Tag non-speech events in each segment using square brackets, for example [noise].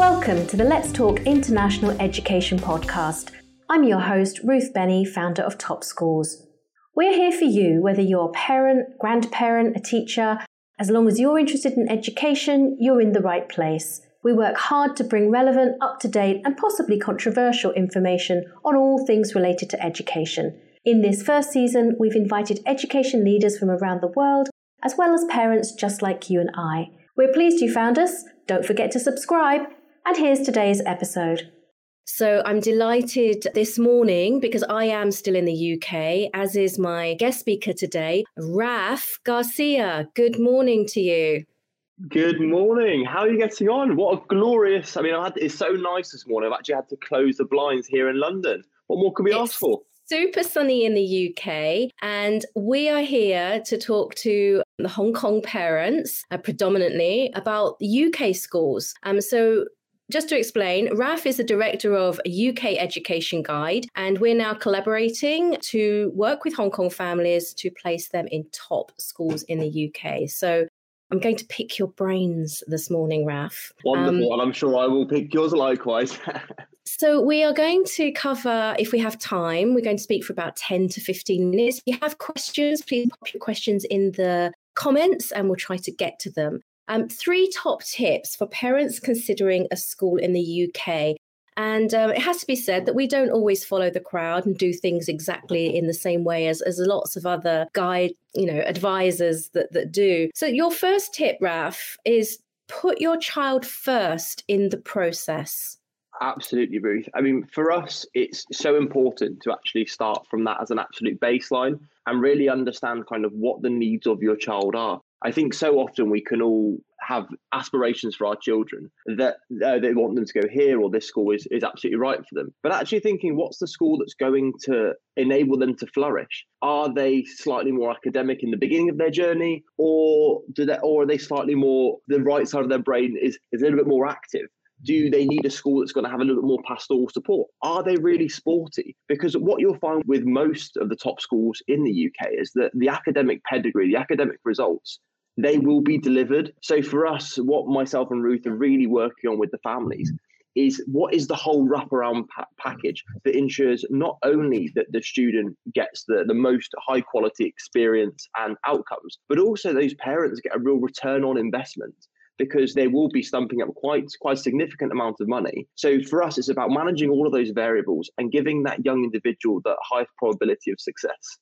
Welcome to the Let's Talk International Education podcast. I'm your host, Ruth Benny, founder of Top Schools. We're here for you, whether you're a parent, grandparent, a teacher. As long as you're interested in education, you're in the right place. We work hard to bring relevant, up to date, and possibly controversial information on all things related to education. In this first season, we've invited education leaders from around the world, as well as parents just like you and I. We're pleased you found us. Don't forget to subscribe. And here's today's episode. So I'm delighted this morning because I am still in the UK, as is my guest speaker today, Raf Garcia. Good morning to you. Good morning. How are you getting on? What a glorious! I mean, I had, it's so nice this morning. I've actually had to close the blinds here in London. What more can we it's ask for? Super sunny in the UK, and we are here to talk to the Hong Kong parents, uh, predominantly about UK schools. Um, so just to explain, Raf is the director of UK Education Guide, and we're now collaborating to work with Hong Kong families to place them in top schools in the UK. So I'm going to pick your brains this morning, Raf. Wonderful, um, and I'm sure I will pick yours likewise. [laughs] so we are going to cover, if we have time, we're going to speak for about 10 to 15 minutes. If you have questions, please pop your questions in the comments and we'll try to get to them. Um, three top tips for parents considering a school in the UK. And um, it has to be said that we don't always follow the crowd and do things exactly in the same way as, as lots of other guide, you know, advisors that, that do. So your first tip, Raf, is put your child first in the process. Absolutely, Ruth. I mean, for us, it's so important to actually start from that as an absolute baseline and really understand kind of what the needs of your child are. I think so often we can all have aspirations for our children that uh, they want them to go here or this school is, is absolutely right for them. But actually thinking, what's the school that's going to enable them to flourish? Are they slightly more academic in the beginning of their journey, or do they, or are they slightly more the right side of their brain is, is a little bit more active? do they need a school that's going to have a little bit more pastoral support? Are they really sporty? Because what you'll find with most of the top schools in the UK is that the academic pedigree, the academic results, they will be delivered. So for us, what myself and Ruth are really working on with the families is what is the whole wraparound pa- package that ensures not only that the student gets the, the most high quality experience and outcomes, but also those parents get a real return on investment because they will be stumping up quite quite significant amount of money. So for us, it's about managing all of those variables and giving that young individual the highest probability of success.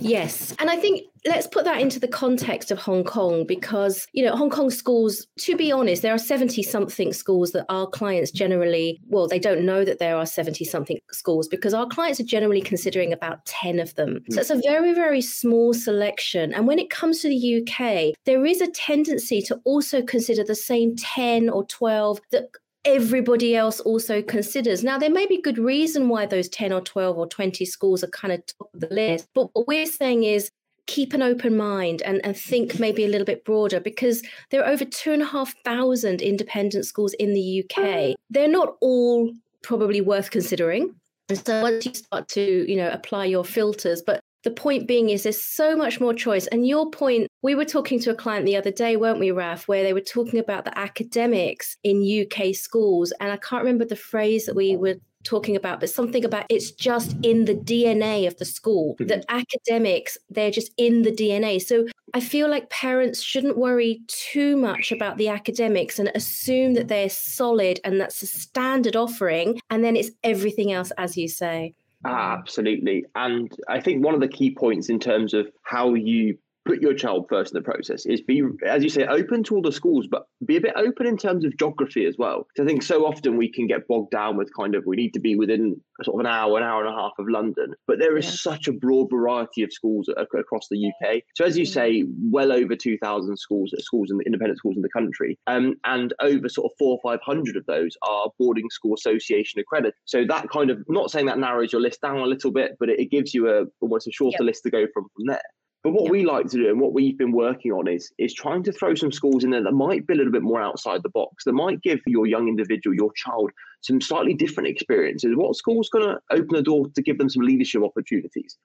Yes. And I think let's put that into the context of Hong Kong because, you know, Hong Kong schools, to be honest, there are 70 something schools that our clients generally, well, they don't know that there are 70 something schools because our clients are generally considering about 10 of them. So it's a very, very small selection. And when it comes to the UK, there is a tendency to also consider the same 10 or 12 that everybody else also considers. Now, there may be good reason why those 10 or 12 or 20 schools are kind of top of the list, but what we're saying is keep an open mind and, and think maybe a little bit broader because there are over two and a half thousand independent schools in the UK. They're not all probably worth considering. And so once you start to, you know, apply your filters, but the point being is there's so much more choice. And your point, we were talking to a client the other day, weren't we, Raf, where they were talking about the academics in UK schools. And I can't remember the phrase that we were talking about, but something about it's just in the DNA of the school. Mm-hmm. That academics, they're just in the DNA. So I feel like parents shouldn't worry too much about the academics and assume that they're solid and that's a standard offering. And then it's everything else, as you say. Absolutely. And I think one of the key points in terms of how you put your child first in the process is be as you say open to all the schools but be a bit open in terms of geography as well. Because i think so often we can get bogged down with kind of we need to be within sort of an hour an hour and a half of london but there is yeah. such a broad variety of schools across the uk so as you say well over 2000 schools schools in the independent schools in the country um, and over sort of four or five hundred of those are boarding school association accredited. So that kind of not saying that narrows your list down a little bit but it, it gives you a almost a shorter yep. list to go from from there but what we like to do and what we've been working on is is trying to throw some schools in there that might be a little bit more outside the box, that might give your young individual, your child, some slightly different experiences. What school's going to open the door to give them some leadership opportunities?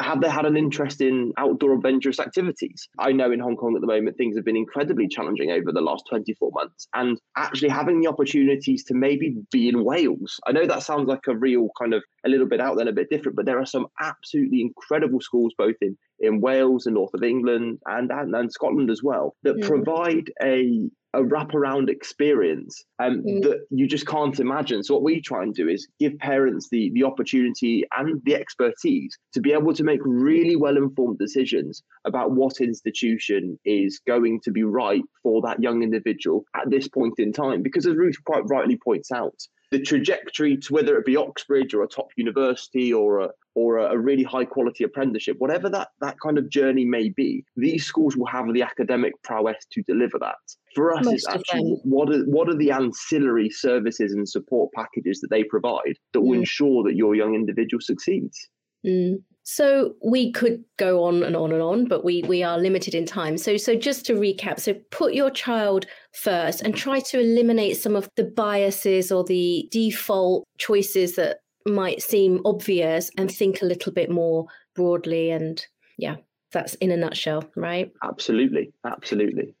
Have they had an interest in outdoor adventurous activities? I know in Hong Kong at the moment things have been incredibly challenging over the last 24 months, and actually having the opportunities to maybe be in Wales. I know that sounds like a real kind of a little bit out there, a bit different, but there are some absolutely incredible schools both in in Wales and north of England and and, and Scotland as well that mm. provide a a wraparound experience um, mm. that you just can't imagine. So what we try and do is give parents the the opportunity and the expertise to be able to make really well informed decisions about what institution is going to be right for that young individual at this point in time. Because as Ruth quite rightly points out, the trajectory to whether it be Oxbridge or a top university or a or a, really high quality apprenticeship, whatever that that kind of journey may be, these schools will have the academic prowess to deliver that. For us, Most it's actually what are what are the ancillary services and support packages that they provide that will mm. ensure that your young individual succeeds. Mm. So we could go on and on and on, but we we are limited in time. So so just to recap, so put your child first and try to eliminate some of the biases or the default choices that might seem obvious and think a little bit more broadly and yeah, that's in a nutshell, right? Absolutely. Absolutely.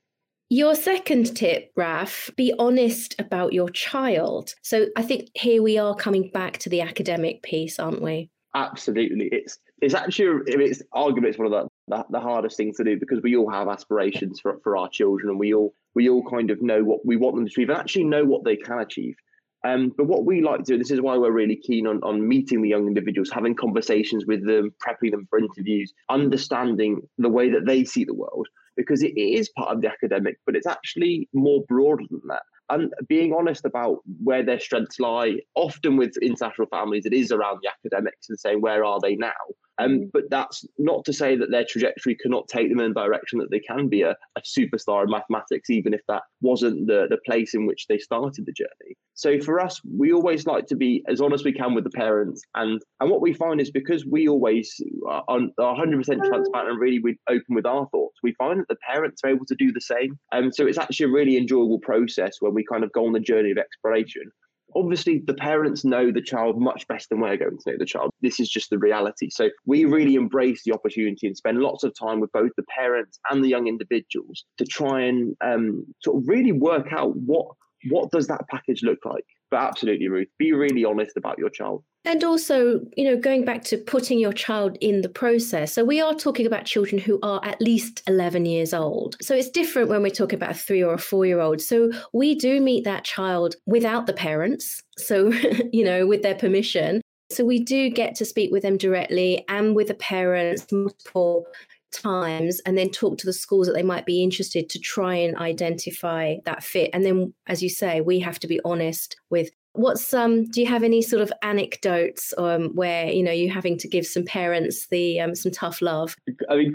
Your second tip, Raf, be honest about your child. So I think here we are coming back to the academic piece, aren't we? Absolutely. It's it's actually it's arguably it's one of the, the, the hardest things to do because we all have aspirations for, for our children and we all we all kind of know what we want them to achieve and actually know what they can achieve. Um, but what we like to do, this is why we're really keen on, on meeting the young individuals, having conversations with them, prepping them for interviews, understanding the way that they see the world, because it is part of the academic, but it's actually more broad than that and being honest about where their strengths lie. Often with international families, it is around the academics and saying where are they now. Um, mm. but that's not to say that their trajectory cannot take them in a direction that they can be a, a superstar in mathematics, even if that wasn't the, the place in which they started the journey. So for us, we always like to be as honest as we can with the parents. And and what we find is because we always are, are 100% transparent and really open with our thoughts, we find that the parents are able to do the same. And um, so it's actually a really enjoyable process when we kind of go on the journey of exploration obviously the parents know the child much better than we're going to know the child. This is just the reality. So we really embrace the opportunity and spend lots of time with both the parents and the young individuals to try and um, sort of really work out what what does that package look like. But absolutely, Ruth, be really honest about your child. And also, you know, going back to putting your child in the process. So we are talking about children who are at least 11 years old. So it's different when we're talking about a three or a four year old. So we do meet that child without the parents. So, [laughs] you know, with their permission. So we do get to speak with them directly and with the parents multiple times and then talk to the schools that they might be interested to try and identify that fit. And then as you say we have to be honest with What's um? Do you have any sort of anecdotes um, where you know you're having to give some parents the um, some tough love? I mean,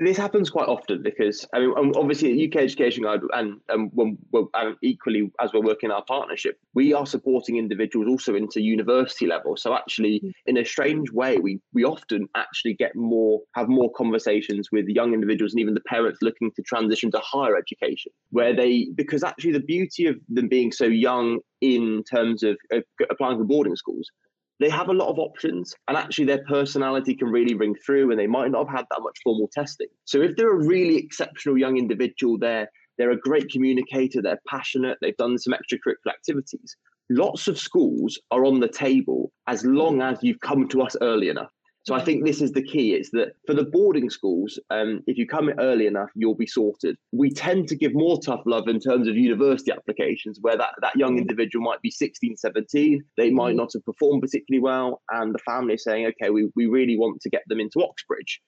this happens quite often because I mean, obviously, UK Education Guide and and, when, and equally as we're working our partnership, we are supporting individuals also into university level. So actually, mm. in a strange way, we we often actually get more have more conversations with young individuals and even the parents looking to transition to higher education, where they because actually the beauty of them being so young in terms of uh, applying for boarding schools, they have a lot of options and actually their personality can really ring through and they might not have had that much formal testing. So if they're a really exceptional young individual, they're they're a great communicator, they're passionate, they've done some extracurricular activities. Lots of schools are on the table as long as you've come to us early enough. So I think this is the key. It's that for the boarding schools, um, if you come in early enough, you'll be sorted. We tend to give more tough love in terms of university applications, where that, that young individual might be 16, 17. They might mm. not have performed particularly well. And the family is saying, okay, we, we really want to get them into Oxbridge.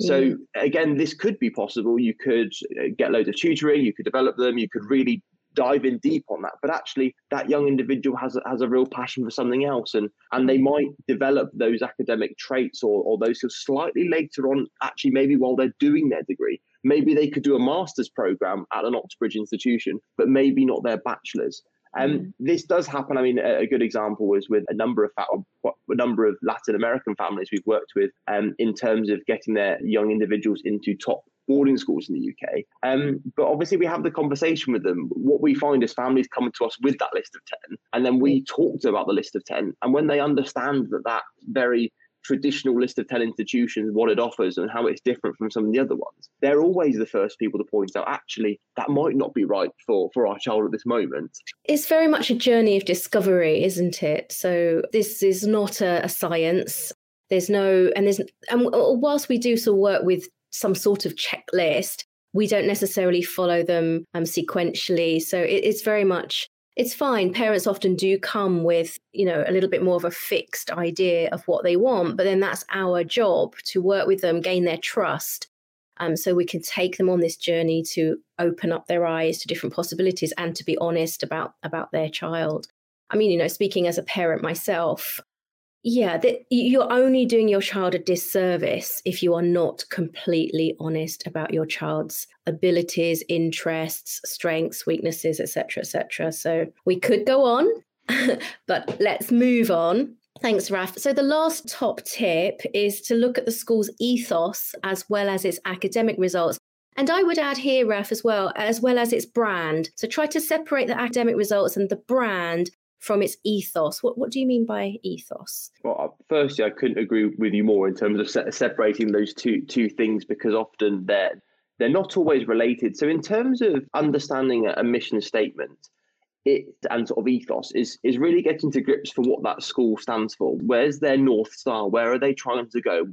So mm. again, this could be possible. You could uh, get loads of tutoring, you could develop them, you could really dive in deep on that. But actually, that young individual has has a real passion for something else, and and they might develop those academic traits or or those skills slightly later on. Actually, maybe while they're doing their degree, maybe they could do a master's program at an Oxbridge institution, but maybe not their bachelor's. And um, mm. this does happen. I mean, a, a, good example was with a number of a number of Latin American families we've worked with, um, in terms of getting their young individuals into top boarding schools in the UK. Um, but obviously, we have the conversation with them. What we find is families come to us with that list of 10, and then we talk to them about the list of 10. And when they understand that that very traditional list of 10 institutions, what it offers, and how it's different from some of the other ones, they're always the first people to point out actually, that might not be right for, for our child at this moment. It's very much a journey of discovery, isn't it? So, this is not a, a science. There's no, and there's, and whilst we do some work with some sort of checklist, we don't necessarily follow them um, sequentially. So it, it's very much it's fine. Parents often do come with, you know, a little bit more of a fixed idea of what they want, but then that's our job to work with them, gain their trust. Um, so we can take them on this journey to open up their eyes to different possibilities and to be honest about about their child. I mean, you know, speaking as a parent myself, yeah, that you're only doing your child a disservice if you are not completely honest about your child's abilities, interests, strengths, weaknesses, etc., etc. So we could go on, [laughs] but let's move on. Thanks, Raf. So, the last top tip is to look at the school's ethos as well as its academic results. And I would add here, Raf, as well, as well as its brand. So, try to separate the academic results and the brand from its ethos. What what do you mean by ethos? Well, uh, firstly, I couldn't agree with you more in terms of se- separating those two two things because often they're they're not always related. So, in terms of understanding a, mission statement, it and sort of ethos is is really getting to grips for what that school stands for. Where's their north star? Where are they trying to go?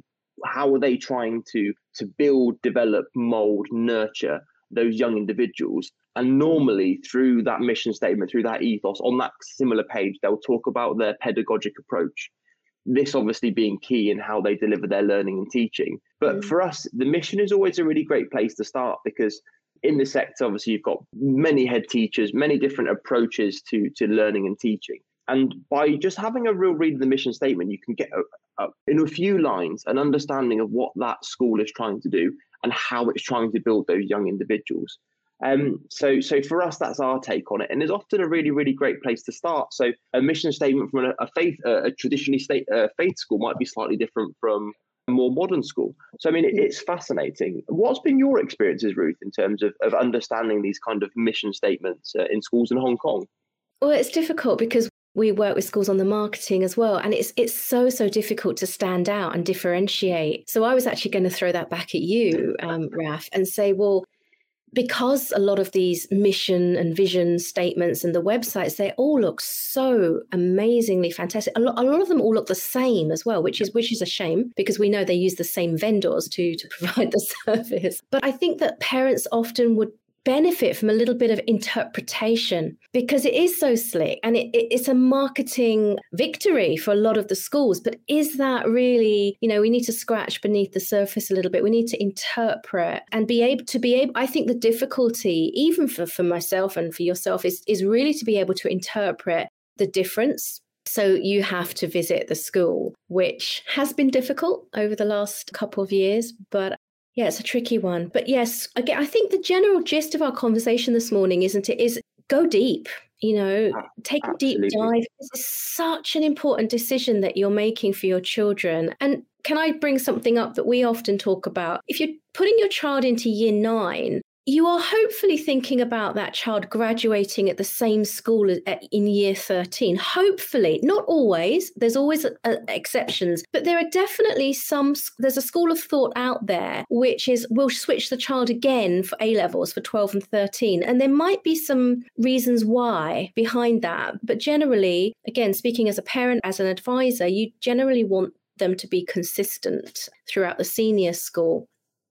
How are they trying to to build, develop, mold, nurture those young individuals? And normally, through that mission statement, through that ethos, on that similar page, they'll talk about their pedagogic approach. This obviously being key in how they deliver their learning and teaching. But mm. for us, the mission is always a really great place to start because in the sector, obviously, you've got many head teachers, many different approaches to, to learning and teaching. And by just having a real read of the mission statement, you can get a, a, in a few lines an understanding of what that school is trying to do and how it's trying to build those young individuals. Um, so, so for us, that's our take on it, and it's often a really, really great place to start. So, a mission statement from a, a faith, a, a traditionally state uh, faith school might be slightly different from a more modern school. So, I mean, it, it's fascinating. What's been your experiences, Ruth, in terms of, of understanding these kind of mission statements uh, in schools in Hong Kong? Well, it's difficult because we work with schools on the marketing as well and it's it's so so difficult to stand out and differentiate so i was actually going to throw that back at you [laughs] um, raf and say well because a lot of these mission and vision statements and the websites they all look so amazingly fantastic. A lot, a lot of them all look the same as well which is which is a shame because we know they use the same vendors to to [laughs] provide the service. But i think that parents often would benefit from a little bit of interpretation because it is so slick and it, it, it's a marketing victory for a lot of the schools. But is that really, you know, we need to scratch beneath the surface a little bit. We need to interpret and be able to be able, I think the difficulty, even for, for myself and for yourself, is, is really to be able to interpret the difference so you have to visit the school, which has been difficult over the last couple of years, but yeah, it's a tricky one. But yes, again, I think the general gist of our conversation this morning, isn't it, is go deep. You know, take Absolutely. a deep dive. This is such an important decision that you're making for your children. And can I bring something up that we often talk about? If you're putting your child into year nine, you are hopefully thinking about that child graduating at the same school in year 13 hopefully not always there's always a, exceptions but there are definitely some there's a school of thought out there which is we'll switch the child again for a levels for 12 and 13 and there might be some reasons why behind that but generally again speaking as a parent as an advisor you generally want them to be consistent throughout the senior school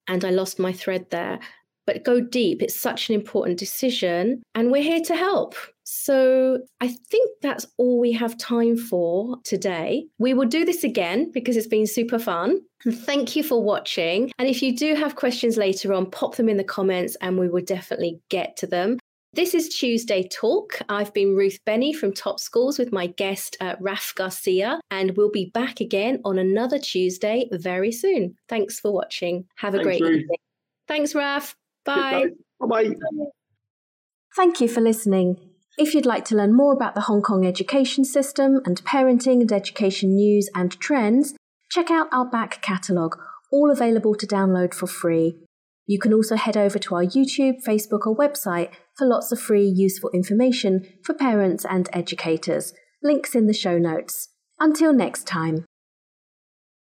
and I lost my thread there but go deep. It's such an important decision, and we're here to help. So I think that's all we have time for today. We will do this again because it's been super fun. Thank you for watching. And if you do have questions later on, pop them in the comments and we will definitely get to them. This is Tuesday Talk. I've been Ruth Benny from Top Schools with my guest, uh, Raf Garcia, and we'll be back again on another Tuesday very soon. Thanks for watching. Have a Thanks, great Ruth. evening. Thanks, Raf. Bye. Bye. Thank you for listening. If you'd like to learn more about the Hong Kong education system and parenting and education news and trends, check out our back catalogue, all available to download for free. You can also head over to our YouTube, Facebook, or website for lots of free, useful information for parents and educators. Links in the show notes. Until next time.